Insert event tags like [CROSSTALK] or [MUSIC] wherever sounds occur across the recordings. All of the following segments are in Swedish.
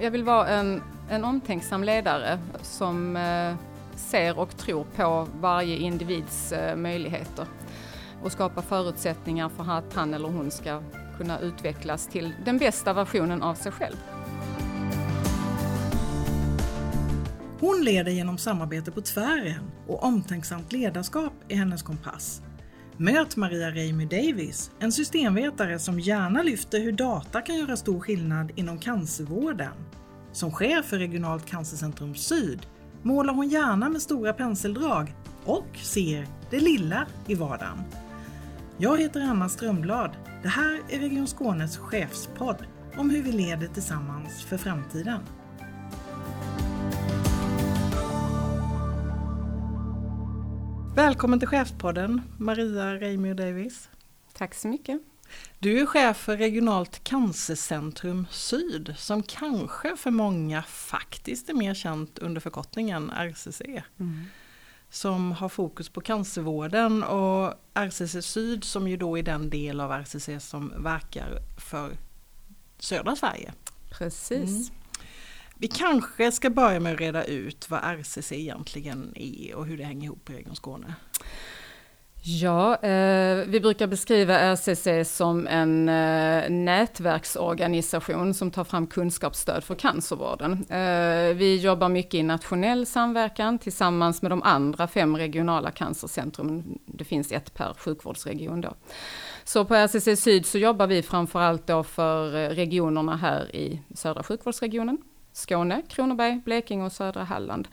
jag vill vara en, en omtänksam ledare som eh, ser och tror på varje individs eh, möjligheter och skapa förutsättningar för att han eller hon ska kunna utvecklas till den bästa versionen av sig själv. Hon leder genom samarbete på tvären och omtänksamt ledarskap är hennes kompass. Möt Maria Reimy Davis, en systemvetare som gärna lyfter hur data kan göra stor skillnad inom cancervården. Som chef för Regionalt cancercentrum Syd målar hon gärna med stora penseldrag och ser det lilla i vardagen. Jag heter Anna Strömblad. Det här är Region Skånes chefspodd om hur vi leder tillsammans för framtiden. Välkommen till Chefspodden Maria Reimio Davis. Tack så mycket. Du är chef för Regionalt cancercentrum Syd som kanske för många faktiskt är mer känt under förkortningen RCC. Mm. Som har fokus på cancervården och RCC Syd som ju då är den del av RCC som verkar för södra Sverige. Precis. Mm. Vi kanske ska börja med att reda ut vad RCC egentligen är och hur det hänger ihop i Region Skåne. Ja, eh, vi brukar beskriva RCC som en eh, nätverksorganisation som tar fram kunskapsstöd för cancervården. Eh, vi jobbar mycket i nationell samverkan tillsammans med de andra fem regionala cancercentrum. Det finns ett per sjukvårdsregion då. Så på RCC Syd så jobbar vi framförallt då för eh, regionerna här i södra sjukvårdsregionen, Skåne, Kronoberg, Blekinge och södra Halland.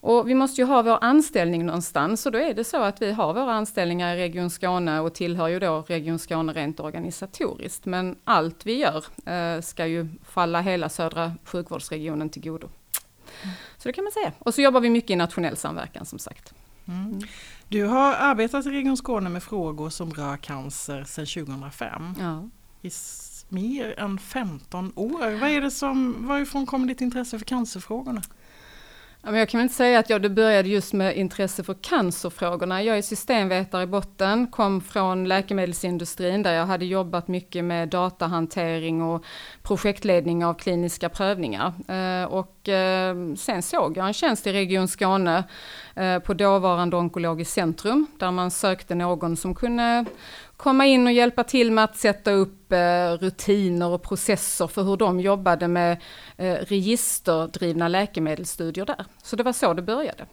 Och vi måste ju ha vår anställning någonstans och då är det så att vi har våra anställningar i Region Skåne och tillhör ju då Region Skåne rent organisatoriskt. Men allt vi gör eh, ska ju falla hela södra sjukvårdsregionen till godo. Mm. Så det kan man säga. Och så jobbar vi mycket i nationell samverkan som sagt. Mm. mm. Du har arbetat i Region Skåne med frågor som rör cancer sedan 2005. Ja. I mer än 15 år. Vad är det som, varifrån kommer ditt intresse för cancerfrågorna? Jag kan väl inte säga att jag det började just med intresse för cancerfrågorna. Jag är systemvetare i botten, kom från läkemedelsindustrin där jag hade jobbat mycket med datahantering och projektledning av kliniska prövningar. Eh, och eh, sen såg jag en tjänst i Region Skåne eh, på dåvarande Onkologiskt centrum där man sökte någon som kunde komma in och hjälpa till med att sätta upp eh, rutiner och processer för hur de jobbade med eh, registerdrivna läkemedelsstudier där. Så det var så det började.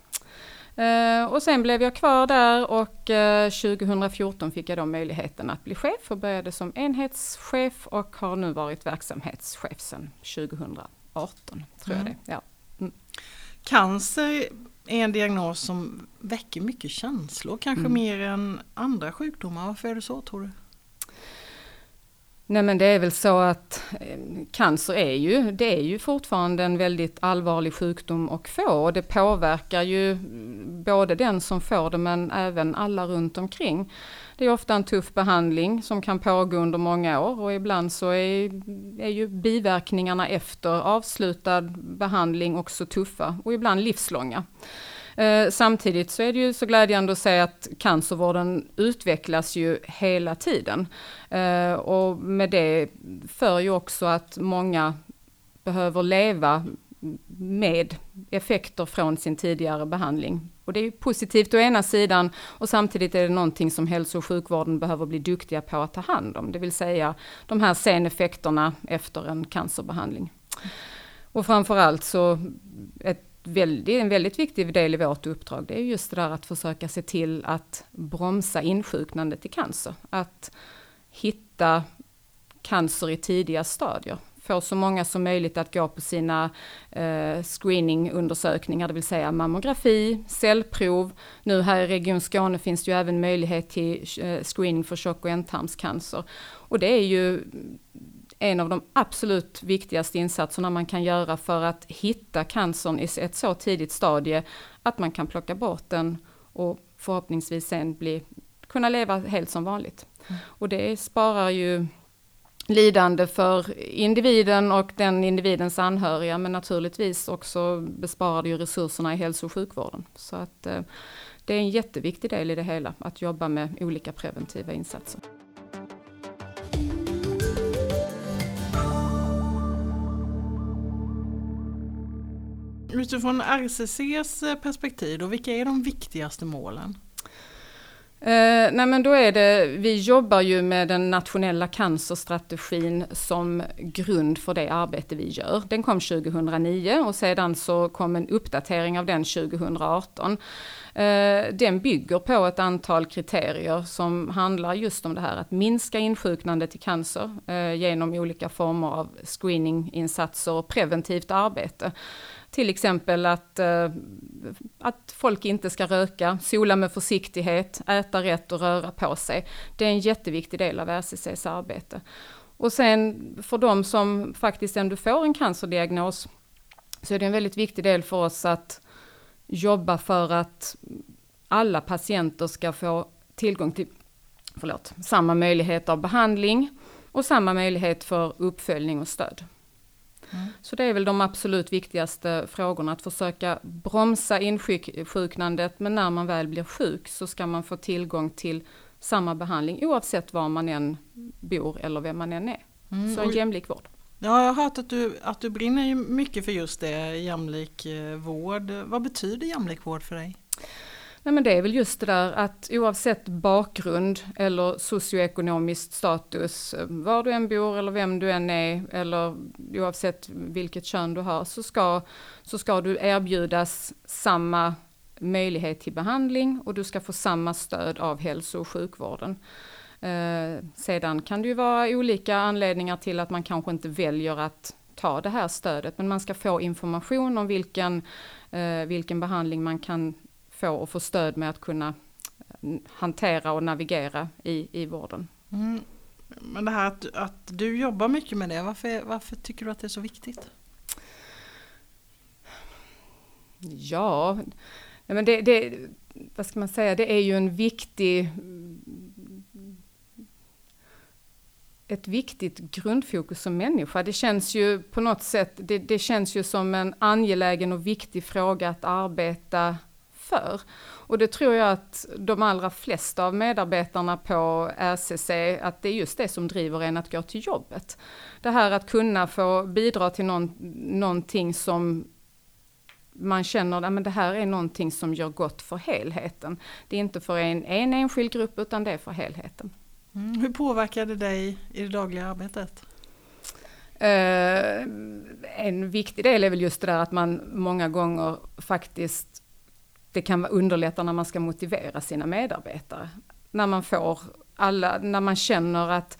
Eh, och sen blev jag kvar där och 2014 fick jag då möjligheten att bli chef och började som enhetschef och har nu varit verksamhetschef sedan 2018. Tror mm. jag det. Ja. Mm. Cancer är en diagnos som väcker mycket känslor, kanske mm. mer än andra sjukdomar. Varför är det så tror du? Nej men det är väl så att eh, cancer är ju, det är ju fortfarande en väldigt allvarlig sjukdom att få och det påverkar ju både den som får det men även alla runt omkring. Det är ofta en tuff behandling som kan pågå under många år och ibland så är, är ju biverkningarna efter avslutad behandling också tuffa och ibland livslånga. Eh, samtidigt så är det ju så glädjande att se att cancervården utvecklas ju hela tiden. Eh, och med det för ju också att många behöver leva med effekter från sin tidigare behandling. Och det är ju positivt å ena sidan och samtidigt är det någonting som hälso och sjukvården behöver bli duktiga på att ta hand om, det vill säga de här seneffekterna efter en cancerbehandling. Och framförallt så ett väldigt, en väldigt viktig del i vårt uppdrag, det är just det där att försöka se till att bromsa insjuknandet i cancer. Att hitta cancer i tidiga stadier. Få så många som möjligt att gå på sina eh, screeningundersökningar, det vill säga mammografi, cellprov. Nu här i Region Skåne finns det ju även möjlighet till eh, screening för tjock och ändtarmscancer. Och det är ju en av de absolut viktigaste insatserna man kan göra för att hitta cancern i ett så tidigt stadie att man kan plocka bort den och förhoppningsvis sen bli, kunna leva helt som vanligt. Mm. Och det sparar ju lidande för individen och den individens anhöriga men naturligtvis också besparar det ju resurserna i hälso och sjukvården. Så att eh, det är en jätteviktig del i det hela att jobba med olika preventiva insatser. Utifrån RCCs eh, perspektiv, då, vilka är de viktigaste målen? Eh, nej men då är det, vi jobbar ju med den nationella cancerstrategin som grund för det arbete vi gör. Den kom 2009 och sedan så kom en uppdatering av den 2018. Eh, den bygger på ett antal kriterier som handlar just om det här att minska insjuknandet i cancer eh, genom olika former av screeninginsatser och preventivt arbete. Till exempel att, eh, att folk inte ska röka, sola med försiktighet, äta rätt och röra på sig. Det är en jätteviktig del av RCCs arbete. Och sen för de som faktiskt ändå får en cancerdiagnos så är det en väldigt viktig del för oss att jobba för att alla patienter ska få tillgång till förlåt, samma möjlighet av behandling och samma möjlighet för uppföljning och stöd. Mm. Så det är väl de absolut viktigaste frågorna, att försöka bromsa insjuknandet, men när man väl blir sjuk så ska man få tillgång till samma behandling oavsett var man än bor eller vem man än är. Mm. Så en jämlik vård. Ja, jag har hört att du, att du brinner mycket för just det, jämlik eh, vård. Vad betyder jämlik vård för dig? Nej men det är väl just det där att oavsett bakgrund eller socioekonomisk status, var du än bor eller vem du än är, eller oavsett vilket kön du har, så ska, så ska du erbjudas samma möjlighet till behandling och du ska få samma stöd av hälso och sjukvården. Eh, sedan kan det ju vara olika anledningar till att man kanske inte väljer att ta det här stödet, men man ska få information om vilken, eh, vilken behandling man kan få och få stöd med att kunna eh, hantera och navigera i, i vården. Mm. Men det här att, att du jobbar mycket med det, varför, varför tycker du att det är så viktigt? Ja, men det, det, vad ska man säga, det är ju en viktig ett viktigt grundfokus som människa. Det känns ju på något sätt, det, det känns ju som en angelägen och viktig fråga att arbeta för. Och det tror jag att de allra flesta av medarbetarna på RCC, att det är just det som driver en att gå till jobbet. Det här att kunna få bidra till någon, någonting som man känner att det här är någonting som gör gott för helheten. Det är inte för en, en enskild grupp utan det är för helheten. Mm. Hur påverkar det dig i det dagliga arbetet? Uh, en viktig del är väl just det där att man många gånger faktiskt det kan underlätta när man ska motivera sina medarbetare. När man får alla, när man känner att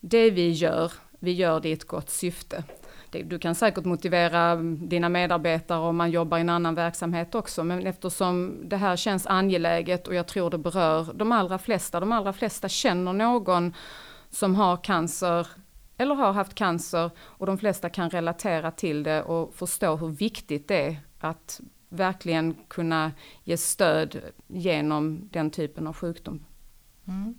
det vi gör, vi gör det i ett gott syfte. Du kan säkert motivera dina medarbetare om man jobbar i en annan verksamhet också, men eftersom det här känns angeläget och jag tror det berör de allra flesta, de allra flesta känner någon som har cancer eller har haft cancer och de flesta kan relatera till det och förstå hur viktigt det är att verkligen kunna ge stöd genom den typen av sjukdom. Mm.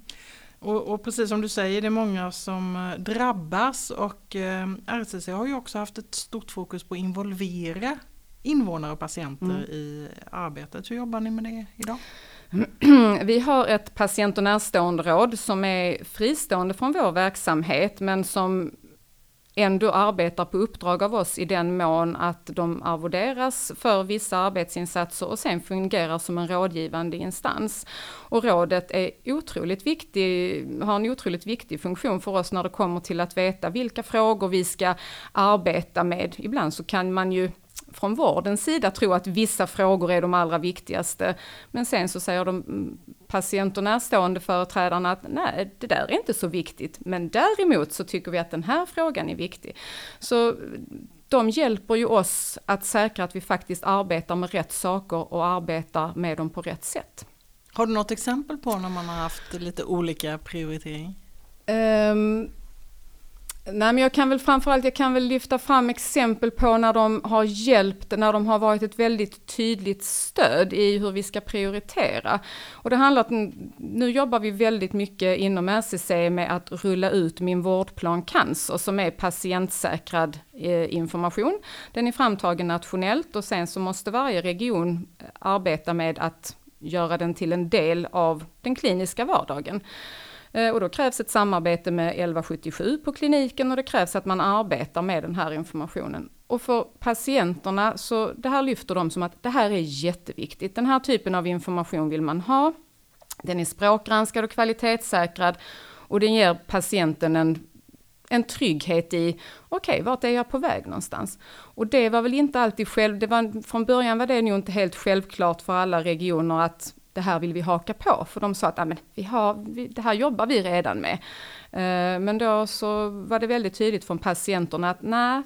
Och, och, precis som du säger, det är många som eh, drabbas och eh, RCC har ju också haft ett stort fokus på att involvera invånare och patienter mm. i arbetet. Hur jobbar ni med det idag? [CLEARS THROAT] Vi har ett patient och närstående råd som är fristående från vår verksamhet men som ändå arbetar på uppdrag av oss i den mån att de arvoderas för vissa arbetsinsatser och sen fungerar som en rådgivande instans. Och rådet är otroligt viktig, har en otroligt viktig funktion för oss när det kommer till att veta vilka frågor vi ska arbeta med. Ibland så kan man ju från vårdens sida tro att vissa frågor är de allra viktigaste. Men sen så säger de mm, patient och närstående företrädarna att nej, det där är inte så viktigt. Men däremot så tycker vi att den här frågan är viktig. Så de hjälper ju oss att säkra att vi faktiskt arbetar med rätt saker och arbetar med dem på rätt sätt. Har du något exempel på när man har haft lite olika prioritering? Um, Nej men jag kan väl framförallt, jag kan väl lyfta fram exempel på när de har hjälpt, när de har varit ett väldigt tydligt stöd i hur vi ska prioritera. Och det handlar om, nu jobbar vi väldigt mycket inom RCC med att rulla ut min vårdplan cancer som är patientsäkrad eh, information. Den är framtagen nationellt och sen så måste varje region eh, arbeta med att göra den till en del av den kliniska vardagen. Eh, och då krävs ett samarbete med 1177 på kliniken och det krävs att man arbetar med den här informationen. och för patienterna så det här lyfter de som att det här är jätteviktigt. Den här typen av information vill man ha. Den är språkgranskad och kvalitetssäkrad och den ger patienten en, en trygghet i, okej, okay, vart är jag på väg någonstans? Och det var väl inte alltid själv, det var, från början var det nog inte helt självklart för alla regioner att det här vill vi haka på, för de sa att ah, men vi har, vi, det här jobbar vi redan med. Eh, men då så var det väldigt tydligt från patienterna att nej,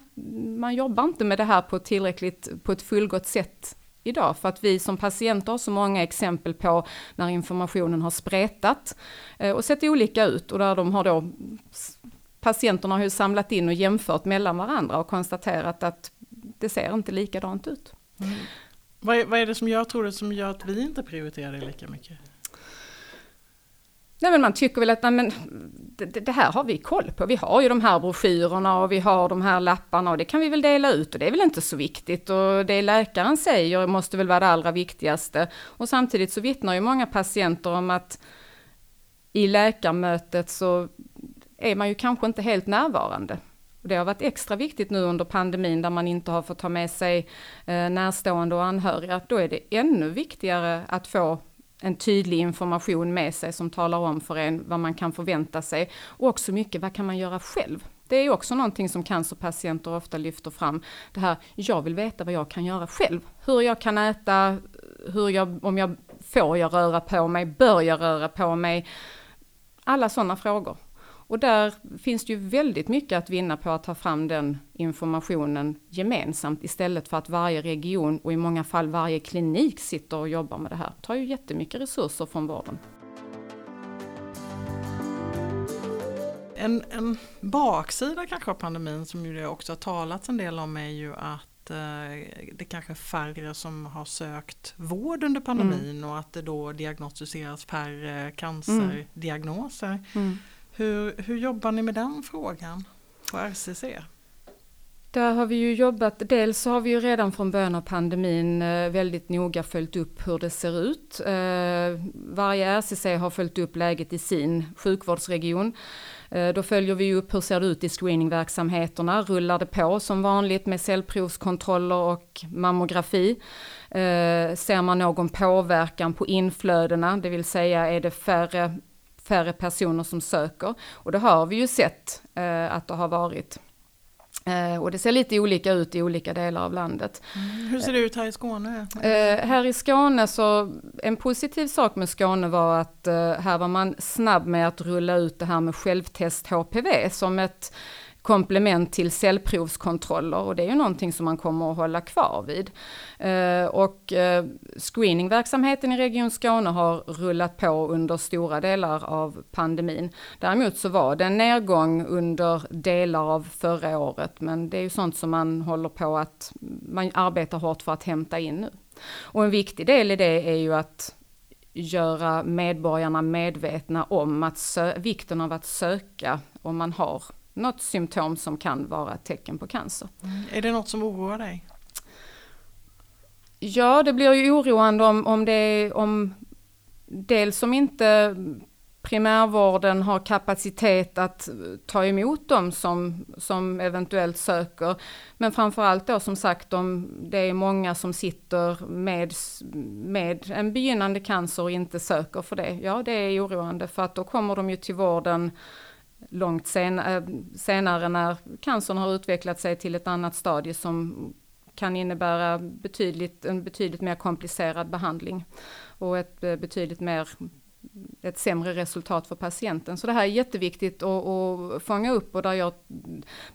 man jobbar inte med det här på tillräckligt, på ett fullgott sätt idag, för att vi som patienter har så många exempel på när informationen har spretat eh, och sett olika ut och där de har då patienterna har ju samlat in och jämfört mellan varandra och konstaterat att det ser inte likadant ut. Mm. Vad, är, vad är det som jag tror det som gör att vi inte prioriterar det lika mycket? Nej men man tycker väl att nej, men, det, det, här har vi koll på. Vi har ju de här broschyrerna och vi har de här lapparna och det kan vi väl dela ut och det är väl inte så viktigt. Och det läkaren säger måste väl vara det allra viktigaste. Och samtidigt så vittnar ju många patienter om att i läkarmötet så är man ju kanske inte helt närvarande. Det har varit extra viktigt nu under pandemin där man inte har fått ta med sig eh, närstående och anhöriga. Då är det ännu viktigare att få en tydlig information med sig som talar om för en vad man kan förvänta sig. Och också mycket, vad kan man göra själv? Det är också någonting som cancerpatienter ofta lyfter fram. Det här, jag vill veta vad jag kan göra själv. Hur jag kan äta, hur jag, om jag får jag röra på mig, bör jag röra på mig? Alla sådana frågor. Och där finns det ju väldigt mycket att vinna på att ta fram den informationen gemensamt istället för att varje region och i många fall varje klinik sitter och jobbar med det här. Det tar ju jättemycket resurser från vården. En, en baksida kanske av pandemin som ju det också har talats en del om är ju att eh, det kanske är färre som har sökt vård under pandemin mm. och att det då diagnostiseras färre cancerdiagnoser. Mm. Hur, hur jobbar ni med den frågan på RCC? Där har vi ju jobbat, dels har vi ju redan från början av pandemin eh, väldigt noga följt upp hur det ser ut. Eh, varje RCC har följt upp läget i sin sjukvårdsregion. Eh, då följer vi upp hur ser det ut i screeningverksamheterna. Rullar det på som vanligt med cellprovskontroller och mammografi? Ser man någon påverkan på inflödena, det vill säga är det färre färre personer som söker. Och det har vi ju sett eh, att det har varit. Eh, och det ser lite olika ut i olika delar av landet. Mm. Hur ser det ut här i Skåne? Eh, här i Skåne så, en positiv sak med Skåne var att eh, här var man snabb med att rulla ut det här med självtest HPV som ett komplement till cellprovskontroller och det är ju någonting som man kommer att hålla kvar vid. Eh, och eh, screeningverksamheten i Region Skåne har rullat på under stora delar av pandemin. Däremot så var det en nedgång under delar av förra året men det är ju sånt som man håller på att, man arbetar hårt för att hämta in nu. Och en viktig del i det är ju att göra medborgarna medvetna om att vikten av att söka om man har något symptom som kan vara ett tecken på cancer. Mm. Är det något som oroar dig? Ja, det blir ju oroande om, om det är om dels om inte primärvården har kapacitet att ta emot dem som, som eventuellt söker. Men framförallt då som sagt om det är många som sitter med, med en begynnande cancer och inte söker för det. Ja, det är oroande för att då kommer de ju till vården långt sen, eh, senare när cancern har utvecklat sig till ett annat stadie som kan innebära betydligt, en betydligt mer komplicerad behandling och ett eh, betydligt mer ett sämre resultat för patienten. Så det här är jätteviktigt att, att fånga upp och där, jag,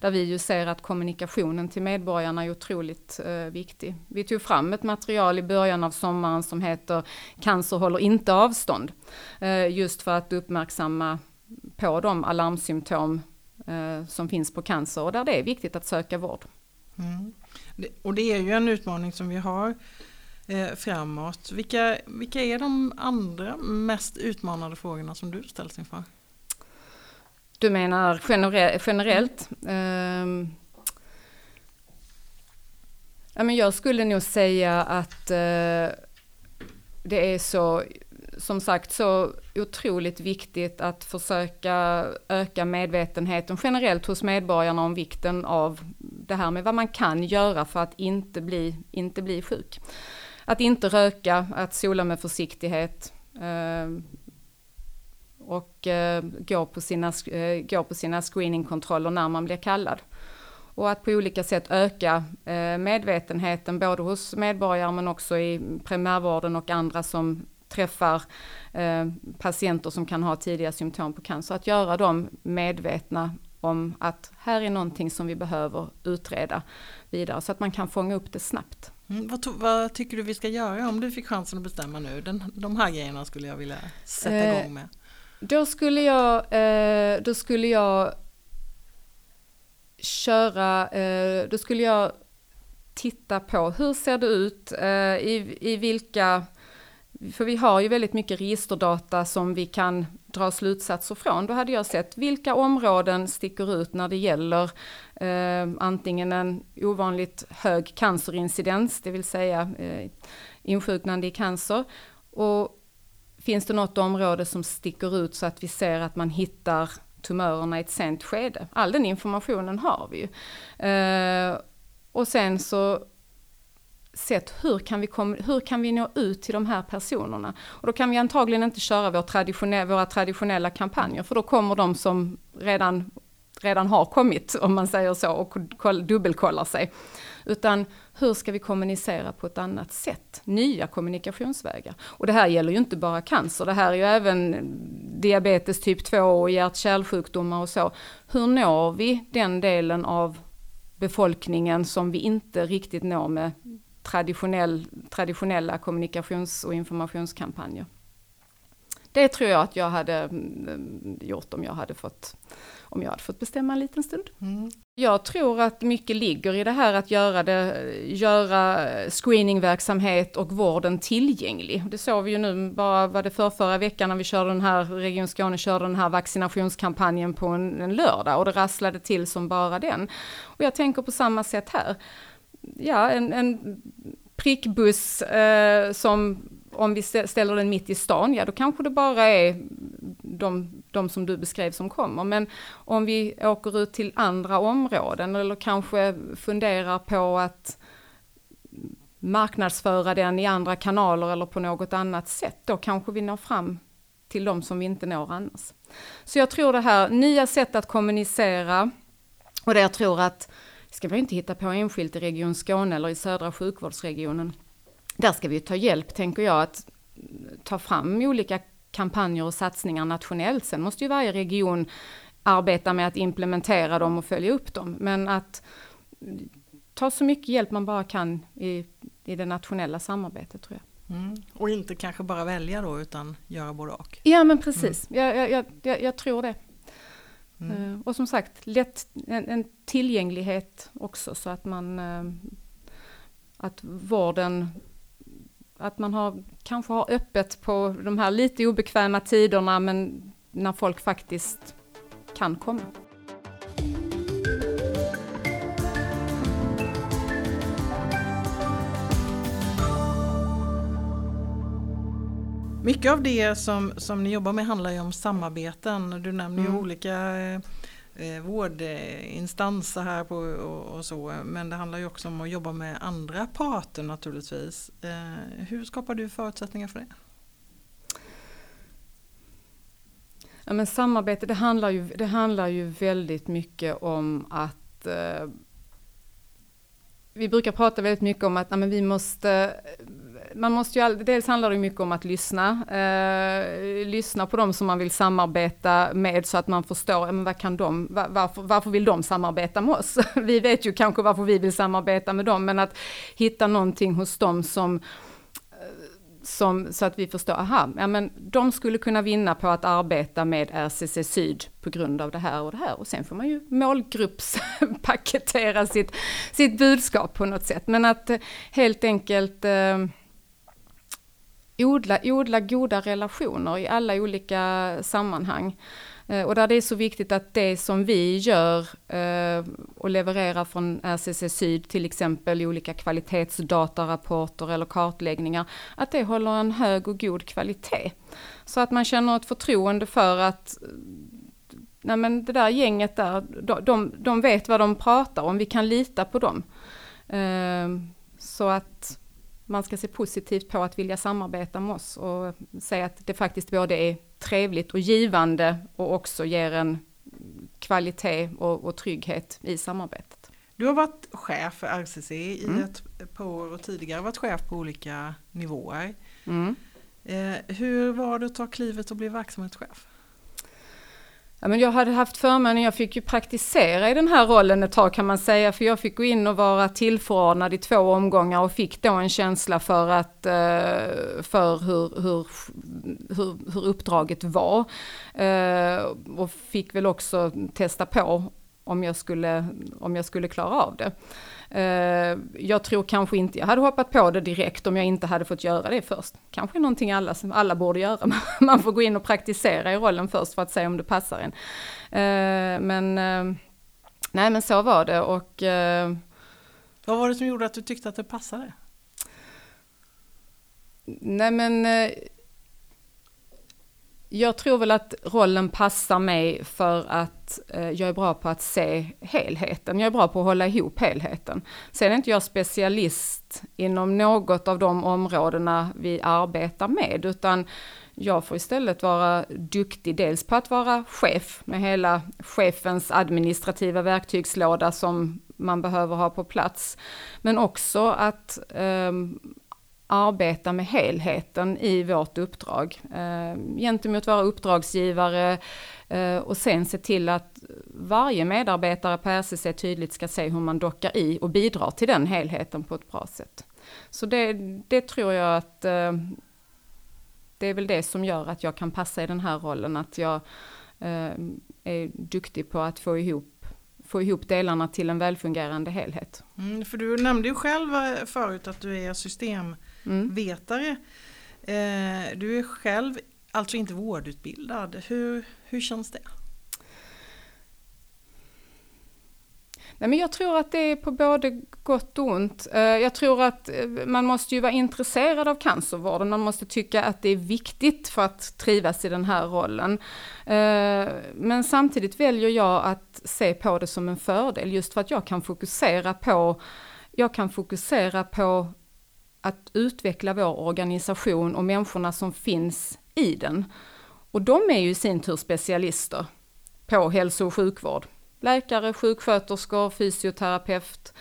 där vi ju ser att kommunikationen till medborgarna är otroligt eh, viktig. Vi tog fram ett material i början av sommaren som heter Cancer håller inte avstånd. Eh, just för att uppmärksamma på de alarmsymptom eh, som finns på cancer och där det är viktigt att söka vård. Mm. Och det är ju en utmaning som vi har eh, framåt. Vilka, vilka är de andra mest utmanande frågorna som du ställs inför? Du menar genere generellt? Eh, men jag skulle nog säga att eh, det är så som sagt så otroligt viktigt att försöka öka medvetenheten generellt hos medborgarna om vikten av det här med vad man kan göra för att inte bli, inte bli sjuk. Att inte röka, att sola med försiktighet, eh, och eh, gå, på sina, eh, gå på sina screeningkontroller när man blir kallad. Och att på olika sätt öka eh, medvetenheten både hos medborgare men också i primärvården och andra som träffar eh, patienter som kan ha tidiga symptom på cancer. Att göra dem medvetna om att här är någonting som vi behöver utreda vidare så att man kan fånga upp det snabbt. Mm, vad, vad, tycker du vi ska göra om du fick chansen att bestämma nu? Den, de här grejerna skulle jag vilja sätta eh, igång med. Då skulle jag, eh, då skulle jag köra, eh, då skulle jag titta på hur ser det ut, eh, i, i vilka, för vi har ju väldigt mycket registerdata som vi kan dra slutsatser från. Då hade jag sett vilka områden sticker ut när det gäller eh, antingen en ovanligt hög cancerincidens, det vill säga eh, insjuknande i cancer, och finns det något område som sticker ut så att vi ser att man hittar tumörerna i ett sent skede. All den informationen har vi ju. Eh, och sen så sett hur kan, vi kom, hur kan vi nå ut till de här personerna? Och då kan vi antagligen inte köra vår traditionell, våra traditionella kampanjer för då kommer de som redan, redan har kommit, om man säger så, och dubbelkollar sig. Utan hur ska vi kommunicera på ett annat sätt? Nya kommunikationsvägar. Och det här gäller ju inte bara cancer, det här är ju även diabetes typ 2 och hjärt-kärlsjukdomar och så. Hur når vi den delen av befolkningen som vi inte riktigt når med traditionell, traditionella kommunikations och informationskampanjer? Det tror jag att jag hade mm, gjort om jag hade fått, om jag hade fått bestämma en liten stund. Mm. Jag tror att mycket ligger i det här att göra, det, göra screeningverksamhet och vården tillgänglig. Det såg vi ju nu, bara var det för förra veckan när vi körde den här, Region Skåne körde den här vaccinationskampanjen på en, en lördag och det rasslade till som bara den. Och jag tänker på samma sätt här. Ja, en, en prickbuss eh, som om vi ställer den mitt i stan, ja då kanske det bara är de, de som du beskrev som kommer. Men om vi åker ut till andra områden eller kanske funderar på att marknadsföra den i andra kanaler eller på något annat sätt, då kanske vi når fram till de som vi inte når annars. Så jag tror det här, nya sätt att kommunicera och det jag tror att, ska vi inte hitta på enskilt i Region Skåne eller i södra sjukvårdsregionen, där ska vi ta hjälp, tänker jag, att ta fram olika kampanjer och satsningar nationellt. Sen måste ju varje region arbeta med att implementera dem och följa upp dem. Men att ta så mycket hjälp man bara kan i, i det nationella samarbetet tror jag. Mm. Och inte kanske bara välja då utan göra både och. Ja men precis, mm. jag, jag, jag, jag, tror det. Mm. Eh, och som sagt, lätt, en, en, tillgänglighet också så att man eh, att vården att man har, kanske har öppet på de här lite obekväma tiderna men när folk faktiskt kan komma. Mycket av det som, som ni jobbar med handlar ju om samarbeten. Du nämner ju mm. olika eh, eh, vårdinstanser här på, och, och, så. Men det handlar ju också om att jobba med andra parter naturligtvis. Eh, hur skapar du förutsättningar för det? Ja, men samarbete det handlar, ju, det handlar ju väldigt mycket om att eh, vi brukar prata väldigt mycket om att ja, men vi måste man måste ju, dels handlar det mycket om att lyssna, eh, lyssna på dem som man vill samarbeta med så att man förstår, men vad kan de, varför, varför vill de samarbeta med oss? [LAUGHS] Vi vet ju kanske varför vi vill samarbeta med dem, men att hitta någonting hos dem som eh, som, så att vi förstår, aha, ja men de skulle kunna vinna på att arbeta med RCC Syd på grund av det här och det här. Och sen får man ju målgruppspaketera sitt, sitt budskap på något sätt. Men att eh, helt enkelt eh, odla, odla goda relationer i alla olika sammanhang. Eh, och där det är så viktigt att det som vi gör eh, och levererar från RCC Syd, till exempel i olika kvalitetsdatarapporter eller kartläggningar, att det håller en hög och god kvalitet. Så att man känner ett förtroende för att nej men det där gänget där, de, de, vet vad de pratar om, vi kan lita på dem. Eh, så att man ska se positivt på att vilja samarbeta med oss och se att det faktiskt både är trevligt och givande och också ger en kvalitet och, och trygghet i samarbetet. Du har varit chef för RCC i mm. ett par år och tidigare varit chef på olika nivåer. Mm. Eh, hur var det att ta klivet och bli verksamhetschef? Ja, men jag hade haft förmånen, jag fick ju praktisera i den här rollen ett tag kan man säga, för jag fick gå in och vara tillförordnad i två omgångar och fick då en känsla för, att, eh, för hur, hur, hur, hur uppdraget var. Eh, och fick väl också testa på om jag skulle, om jag skulle klara av det. Uh, jag tror kanske inte jag hade hoppat på det direkt om jag inte hade fått göra det först. Kanske någonting alla, alla borde göra. [LAUGHS] Man får gå in och praktisera i rollen först för att se om det passar en. Uh, men uh, nej men så var det och... Vad var det som gjorde att du tyckte att det passade? Nej men jag tror väl att rollen passar mig för att eh, jag är bra på att se helheten. Jag är bra på att hålla ihop helheten. Sen är inte jag specialist inom något av de områdena vi arbetar med, utan jag får istället vara duktig, dels på att vara chef med hela chefens administrativa verktygslåda som man behöver ha på plats, men också att eh, arbeta med helheten i vårt uppdrag eh, gentemot våra uppdragsgivare eh, och sen se till att varje medarbetare på RCC tydligt ska se hur man dockar i och bidrar till den helheten på ett bra sätt. Så det, det tror jag att eh, det är väl det som gör att jag kan passa i den här rollen, att jag eh, är duktig på att få ihop få ihop delarna till en välfungerande helhet. Mm, för du nämnde ju själv eh, förut att du är system mm. vetare. Eh, du är själv alltså inte vårdutbildad. Hur, hur känns det? Nej, men jag tror att det är på både gott och ont. Eh, jag tror att eh, man måste ju vara intresserad av cancervården, man måste tycka att det är viktigt för att trivas i den här rollen. Eh, men samtidigt väljer jag att se på det som en fördel, just för att jag kan fokusera på, jag kan fokusera på att utveckla vår organisation och människorna som finns i den. Och de är ju i sin tur specialister på hälso och sjukvård. Läkare, sjuksköterskor, fysioterapeut,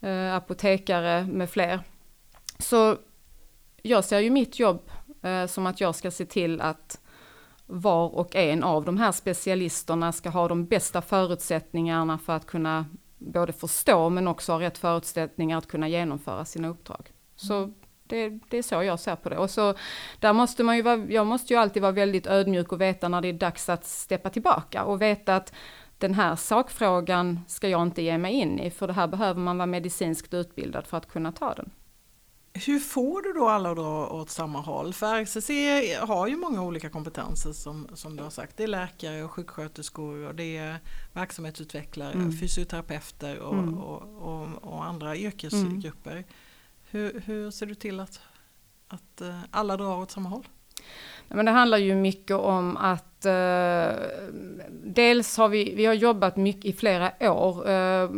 eh, apotekare med fler. Så jag ser ju mitt jobb eh, som att jag ska se till att var och en av de här specialisterna ska ha de bästa förutsättningarna för att kunna både förstå men också ha rätt förutsättningar att kunna genomföra sina uppdrag. Så det, det, är så jag ser på det. Och så, där måste man ju vara, jag måste ju alltid vara väldigt ödmjuk och veta när det är dags att steppa tillbaka och veta att den här sakfrågan ska jag inte ge mig in i, för det här behöver man vara medicinskt utbildad för att kunna ta den. Hur får du då alla att dra åt samma håll? För RCC har ju många olika kompetenser som, som du har sagt. Det är läkare och sjuksköterskor och det är verksamhetsutvecklare, mm. fysioterapeuter och, mm. och, och, och, andra yrkesgrupper. Mm. Hur, hur ser du till att, att eh, alla drar åt samma håll? Men det handlar ju mycket om att eh, dels har vi, vi har jobbat mycket i flera år eh,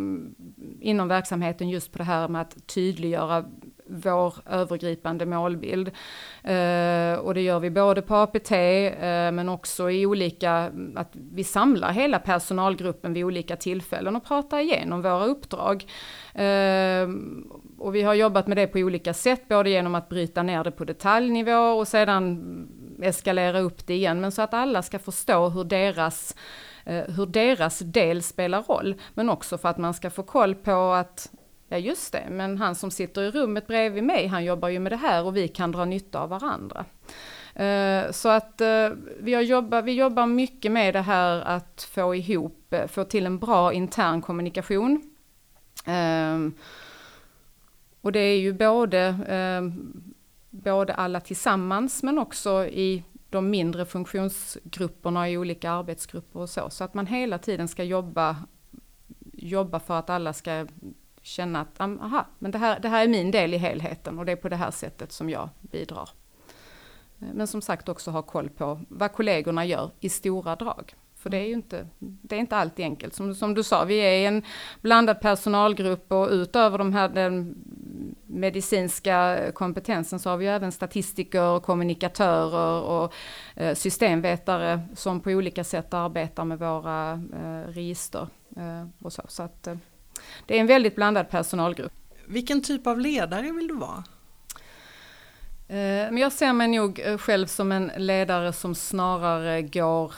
inom verksamheten just på det här med att tydliggöra vår övergripande målbild. Eh, och det gör vi både på APT eh, men också i olika, att vi samlar hela personalgruppen vid olika tillfällen och pratar igenom våra uppdrag. Eh, och vi har jobbat med det på olika sätt, både genom att bryta ner det på detaljnivå och sedan eskalera upp det igen, men så att alla ska förstå hur deras eh, hur deras del spelar roll, men också för att man ska få koll på att Ja just det, men han som sitter i rummet bredvid mig, han jobbar ju med det här och vi kan dra nytta av varandra. Eh, så att eh, vi, har jobbat, vi jobbar mycket med det här att få ihop, eh, få till en bra intern kommunikation. Och det är ju både, både alla tillsammans men också i de mindre funktionsgrupperna i olika arbetsgrupper och så. Så att man hela tiden ska jobba, jobba för att alla ska känna att aha, men det här, det här är min del i helheten och det är på det här sättet som jag bidrar. Men som sagt också ha koll på vad kollegorna gör i stora drag. För det är ju inte, det är inte alltid enkelt. Som, som du sa, vi är en blandad personalgrupp och utöver de här, den medicinska kompetensen så har vi även statistiker, kommunikatörer och eh, systemvetare som på olika sätt arbetar med våra eh, register. Eh, och så så att, eh, det är en väldigt blandad personalgrupp. Vilken typ av ledare vill du vara? Eh, men jag ser mig nog eh, själv som en ledare som snarare går,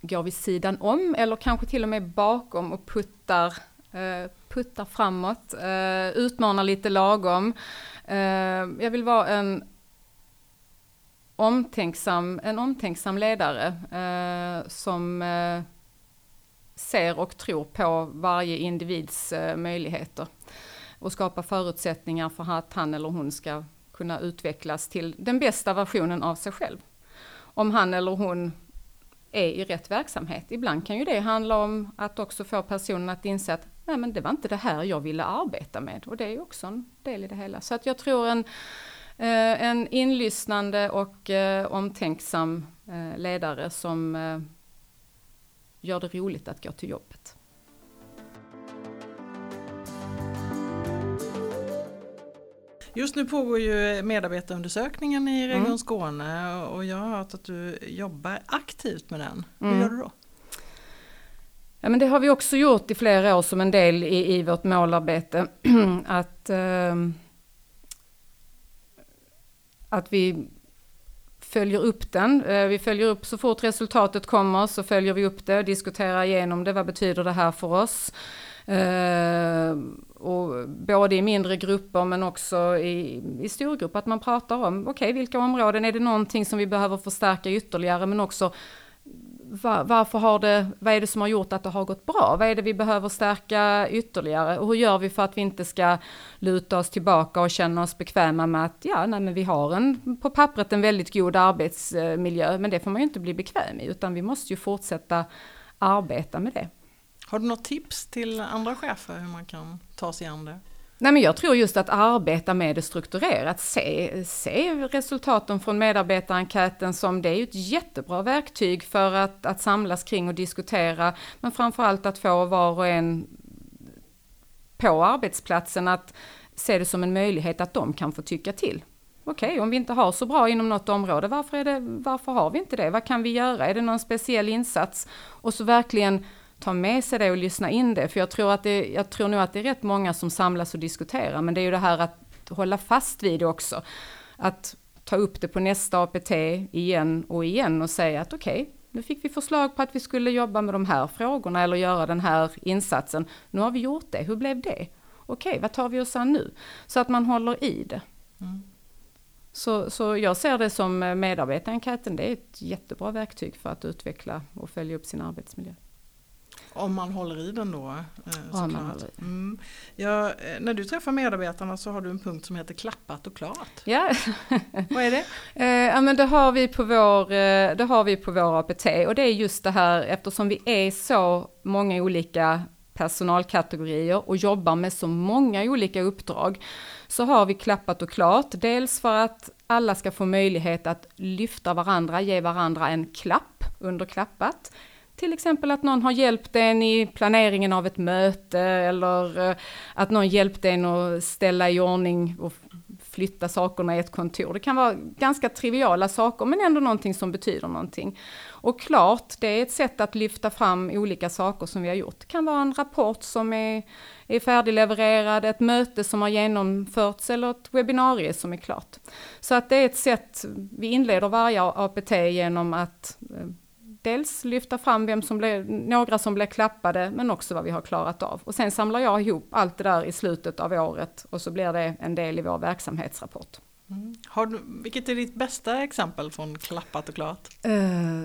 går vid sidan om eller kanske till och med bakom och puttar, eh, puttar framåt, utmanar lite lagom. Jag vill vara en omtänksam, en omtänksam ledare som ser och tror på varje individs eh, möjligheter och skapa förutsättningar för att han eller hon ska kunna utvecklas till den bästa versionen av sig själv. Om han eller hon är i rätt verksamhet. Ibland kan ju det handla om att också få personen att inse att nej men det var inte det här jag ville arbeta med och det är också en del i det hela. Så att jag tror en, eh, en inlyssnande och eh, omtänksam ledare som gör det roligt att gå till jobbet. Just nu pågår ju medarbetarundersökningen i Region mm. Skåne och jag har hört att du jobbar aktivt med den. Hur mm. gör du då? Ja, men det har vi också gjort i flera år som en del i, i vårt målarbete. [CLEARS THROAT] att, eh, att vi följer upp den. Eh, vi följer upp så fort resultatet kommer så följer vi upp det, diskuterar igenom det. Vad betyder det här för oss? Eh, och både i mindre grupper men också i, i storgrupp, att man pratar om, okej okay, vilka områden, är det någonting som vi behöver förstärka ytterligare men också var, varför har det, vad är det som har gjort att det har gått bra? Vad är det vi behöver stärka ytterligare? Och hur gör vi för att vi inte ska luta oss tillbaka och känna oss bekväma med att ja, nej, men vi har en, på pappret en väldigt god arbetsmiljö, men det får man ju inte bli bekväm i, utan vi måste ju fortsätta arbeta med det. Har du något tips till andra chefer hur man kan ta sig an det? Nej, men jag tror just att arbeta med det strukturerat, se, se resultaten från medarbetarenkäten som det är ett jättebra verktyg för att, att samlas kring och diskutera, men framförallt att få var och en på arbetsplatsen att se det som en möjlighet att de kan få tycka till. Okej, okay, om vi inte har så bra inom något område, varför, är det, varför har vi inte det? Vad kan vi göra? Är det någon speciell insats? Och så verkligen ta med sig det och lyssna in det. För jag tror, att det, jag tror nog att det är rätt många som samlas och diskuterar, men det är ju det här att hålla fast vid det också. Att ta upp det på nästa APT igen och igen och säga att okej, okay, nu fick vi förslag på att vi skulle jobba med de här frågorna eller göra den här insatsen. Nu har vi gjort det, hur blev det? Okej, vad tar vi oss an nu? Så att man håller i det. Mm. Så, så jag ser det som medarbetarenkäten, det är ett jättebra verktyg för att utveckla och följa upp sin arbetsmiljö. Om man håller i den då. Eh, mm. Ja, eh, när du träffar medarbetarna så har du en punkt som heter klappat och klart. Ja. [LAUGHS] Vad är det? Eh, ja men det har, vi på vår, det har vi på vår APT och det är just det här eftersom vi är så många olika personalkategorier och jobbar med så många olika uppdrag så har vi klappat och klart. Dels för att alla ska få möjlighet att lyfta varandra, ge varandra en klapp under klappat. Till exempel att någon har hjälpt en i planeringen av ett möte eller eh, att någon hjälpt en att ställa i ordning och flytta sakerna i ett kontor. Det kan vara ganska triviala saker men ändå någonting som betyder någonting. Och klart, det är ett sätt att lyfta fram olika saker som vi har gjort. Det kan vara en rapport som är, är färdiglevererad, ett möte som har genomförts eller ett webbinarie som är klart. Så att det är ett sätt, vi inleder varje APT genom att eh, dels lyfta fram vem som blev, några som blev klappade, men också vad vi har klarat av. Och sen samlar jag ihop allt det där i slutet av året och så blir det en del i vår verksamhetsrapport. Mm. Har du, vilket är ditt bästa exempel från klappat och klart? Uh,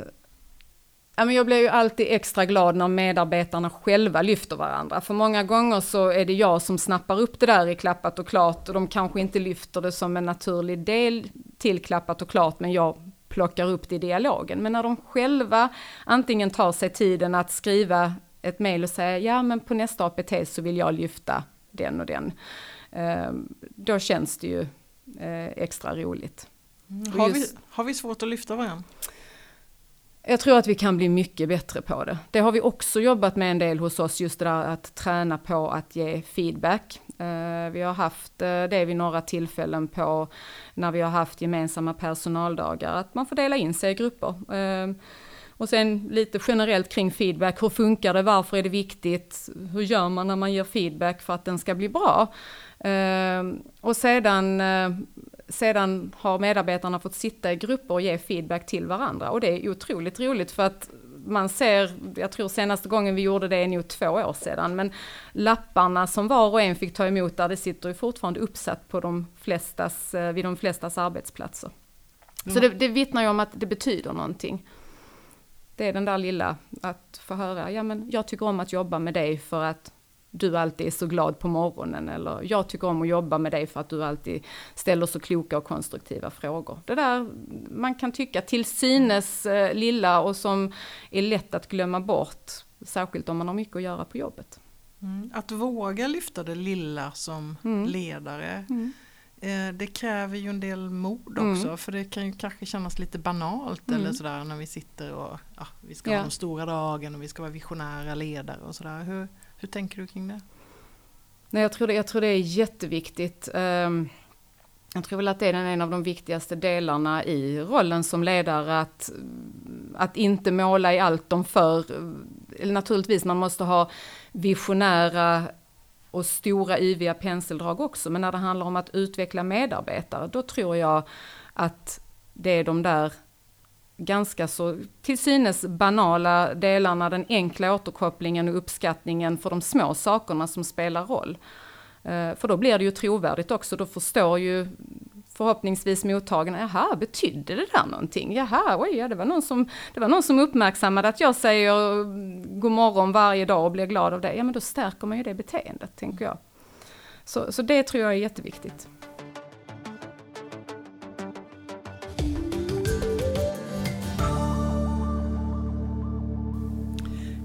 ja, men jag blir ju alltid extra glad när medarbetarna själva lyfter varandra. För många gånger så är det jag som snappar upp det där i klappat och klart och de kanske inte lyfter det som en naturlig del till klappat och klart, men jag plockar upp det i dialogen. Men när de själva antingen tar sig tiden att skriva ett mejl och säga ja men på nästa APT så vill jag lyfta den och den. Ehm, då känns det ju eh, extra roligt. Mm. Har, vi, har vi svårt att lyfta varandra? Jag tror att vi kan bli mycket bättre på det. Det har vi också jobbat med en del hos oss, just det där att träna på att ge feedback. Eh, vi har haft eh, det vid några tillfällen på när vi har haft gemensamma personaldagar, att man får dela in sig i grupper. Eh, och sen lite generellt kring feedback, hur funkar det, varför är det viktigt, hur gör man när man ger feedback för att den ska bli bra? Och sedan sedan har medarbetarna fått sitta i grupper och ge feedback till varandra och det är otroligt roligt för att man ser, jag tror senaste gången vi gjorde det är nog två år sedan, men lapparna som var och en fick ta emot där, det sitter ju fortfarande uppsatt på de flestas, eh, vid de flestas arbetsplatser. Mm. Så det, det vittnar ju om att det betyder någonting. Det är den där lilla, att få höra, ja men jag tycker om att jobba med dig för att du alltid är så glad på morgonen eller jag tycker om att jobba med dig för att du alltid ställer så kloka och konstruktiva frågor. Det där man kan tycka till synes eh, lilla och som är lätt att glömma bort, särskilt om man har mycket att göra på jobbet. Mm. Att våga lyfta det lilla som mm. ledare, mm. Eh, det kräver ju en del mod mm. också för det kan ju kanske kännas lite banalt eller mm. sådär när vi sitter och ja, vi ska ja. ha de stora dragen och vi ska vara visionära ledare och sådär. Hur, hur tänker du kring det? Nej, jag, tror det jag tror det är jätteviktigt. Ehm, jag tror väl att det är en av de viktigaste delarna i rollen som ledare, att, att inte måla i allt de för. Naturligtvis, man måste ha visionära och stora yviga penseldrag också, men när det handlar om att utveckla medarbetare, då tror jag att det är de där ganska så till synes banala delarna, den enkla återkopplingen och uppskattningen för de små sakerna som spelar roll. Eh, för då blir det ju trovärdigt också, då förstår ju förhoppningsvis mottagarna, jaha, betydde det där någonting? Jaha, oj, ja, det, var någon som, det var någon som uppmärksammade att jag säger god morgon varje dag och blir glad av det. Ja, men då stärker man ju det beteendet, tänker jag. Så, så det tror jag är jätteviktigt.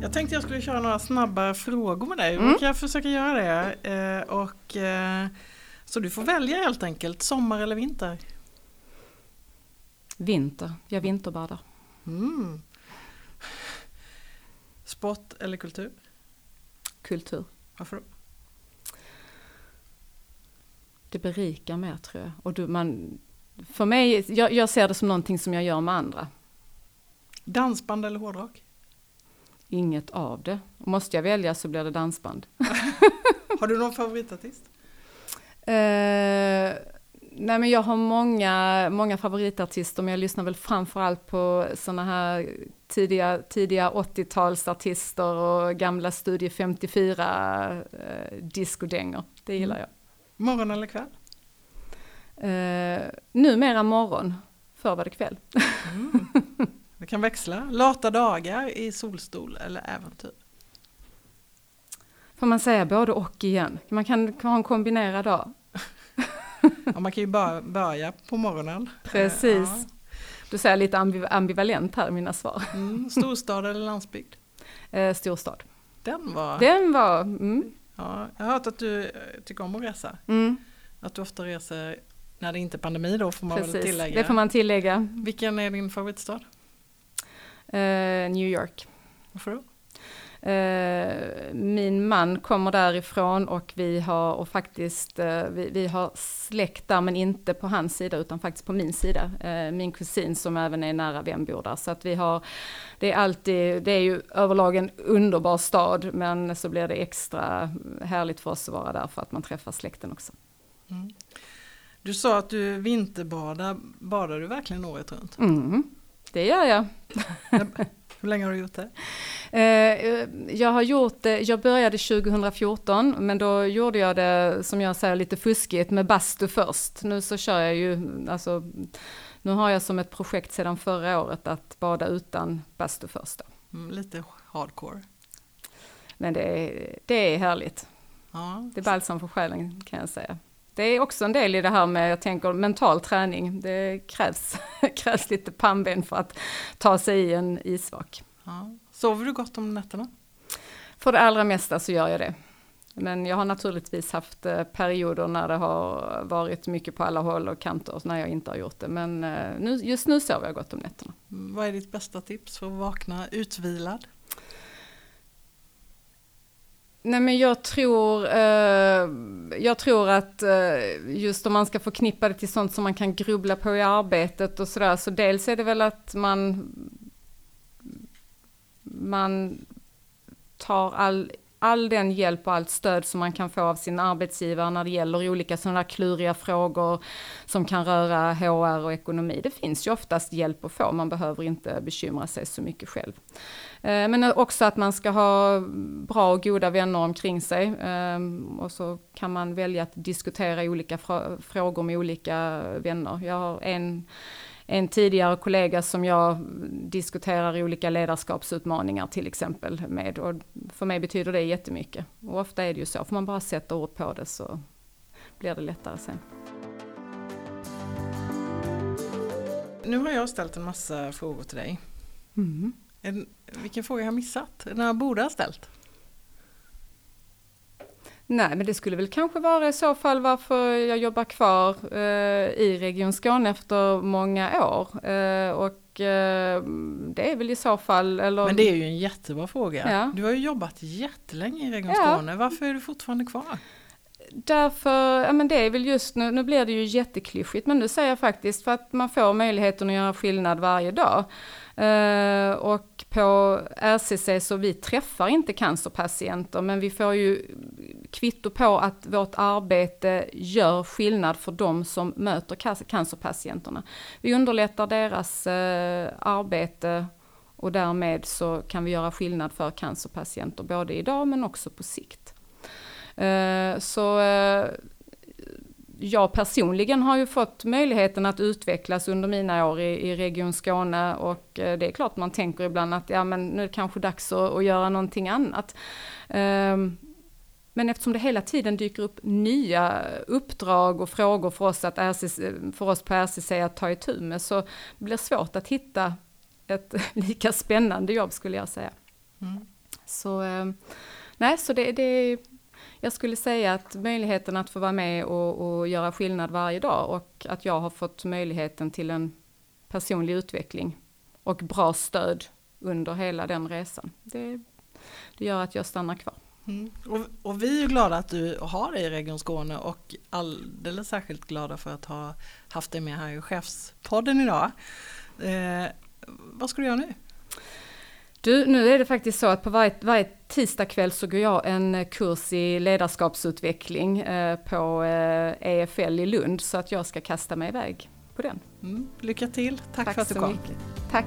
Jag tänkte jag skulle köra några snabba frågor med dig. Mm. Kan jag försöka göra det? Eh, och, eh, så du får välja helt enkelt, sommar eller vinter? Vinter, jag vinterbadar. Mm. Sport eller kultur? Kultur. Varför då? Det berikar mer tror jag. Och du, man, för mig, jag, jag ser det som någonting som jag gör med andra. Dansband eller hårdrock? Inget av det. måste jag välja så blir det dansband. [LAUGHS] har du någon favoritartist? Uh, nej men jag har många, många favoritartister men jag lyssnar väl framförallt på såna här tidiga, tidiga 80-talsartister och gamla Studie 54 uh, discodängor. Det gillar mm. jag. Morgon eller kväll? Uh, numera morgon, förr var det kväll. Mm. [LAUGHS] Kan växla. Lata dagar i solstol eller äventyr. Får man säga både och igen? Man kan ha en kombinerad dag. [LAUGHS] ja, man kan ju bara börja på morgonen. Precis. Ja. Du säger lite ambivalent här mina svar. Mm, storstad eller landsbygd? [LAUGHS] Eh, storstad. Den var... Den var... Mm. Ja, jag har hört att du eh, tycker om att resa. Mm. Att du ofta reser när det inte är pandemi då får man Precis, väl tillägga. det får man tillägga. Vilken är din favoritstad? Eh, New York. Varför då? Eh, min man kommer därifrån och vi har och faktiskt eh, vi, vi, har släkt där men inte på hans sida utan faktiskt på min sida. Min kusin som även är nära vän bor där så att vi har det är alltid, det är ju överlag en underbar stad men så blir det extra härligt för oss att vara där för att man träffar släkten också. Mm. Du sa att du vinterbadar, badar du verkligen året runt? Mm. Det gör jag. Hur länge har du gjort det? Eh, jag har gjort det, jag började 2014 men då gjorde jag det som jag säger lite fuskigt med bastu först. Nu så kör jag ju, alltså nu har jag som ett projekt sedan förra året att bada utan bastu först. Mm, lite hardcore. Men det är, det är härligt. Ja. Det är balsam för själen kan jag säga det är också en del i det här med, jag tänker mental träning. Det krävs, [LAUGHS] krävs lite pannben för att ta sig i en isvak. Ja. Sover du gott om nätterna? För det allra mesta så gör jag det. Men jag har naturligtvis haft eh, perioder när det har varit mycket på alla håll och kanter när jag inte har gjort det. Men eh, nu, just nu sover jag gott om nätterna. Mm, vad är ditt bästa tips för att vakna utvilad? Nej men jag tror, eh, jag tror att eh, just om man ska förknippa det till sånt som man kan grubbla på i arbetet och sådär, så dels är det väl att man, man tar all, all den hjälp och allt stöd som man kan få av sin arbetsgivare när det gäller olika sådana kluriga frågor som kan röra HR och ekonomi. Det finns ju oftast hjälp att få, man behöver inte bekymra sig så mycket själv. Eh, men också att man ska ha bra och goda vänner omkring sig. Ehm, och så kan man välja att diskutera olika frågor med olika vänner. Jag har en, en tidigare kollega som jag diskuterar olika ledarskapsutmaningar till exempel med. Och för mig betyder det jättemycket. Och ofta är det ju så, får man bara sätta ord på det så blir det lättare sen. Nu har jag ställt en massa frågor till dig. Mm. En, vilken fråga har jag missat? Den jag borde ha ställt? Nej, men det skulle väl kanske vara i så fall varför jag jobbar kvar eh, i Region Skåne efter många år. Eh, och eh, det är väl i så fall... Eller... Men det är ju en jättebra fråga. Ja. Du har ju jobbat jättelänge i Region ja. Skåne. Varför är du fortfarande kvar? Därför, ja men det är väl just nu, nu blir det ju jätteklyschigt, men nu säger jag faktiskt för att man får möjligheten att göra skillnad varje dag. Uh, och på RCC så vi träffar inte cancerpatienter men vi får ju kvitto på att vårt arbete gör skillnad för de som möter cancerpatienterna. Vi underlättar deras uh, arbete och därmed så kan vi göra skillnad för cancerpatienter både idag men också på sikt. Uh, så jag personligen har ju fått möjligheten att utvecklas under mina år i, i Region Skåne och eh, det är klart man tänker ibland att ja men nu är det kanske dags att, att göra någonting annat. Um, men eftersom det hela tiden dyker upp nya uppdrag och frågor för oss, att RCC, för oss på RCC att ta itu med så blir det svårt att hitta ett [LAUGHS] lika spännande jobb skulle jag säga. Mm. Så, ehm, nej, så det, det, jag skulle säga att möjligheten att få vara med och, och, göra skillnad varje dag och att jag har fått möjligheten till en personlig utveckling och bra stöd under hela den resan. Det, det gör att jag stannar kvar. Mm. Och, och, vi är glada att du har dig i Region Skåne och alldeles särskilt glada för att ha haft dig med här i Chefspodden idag. Eh, vad ska du göra nu? Du, nu är det faktiskt så att på varje, varje tisdagkväll så går jag en kurs i ledarskapsutveckling eh, på eh, EFL i Lund så att jag ska kasta mig iväg på den. Mm, lycka till, tack, tack för att du kom. Mycket. Tack.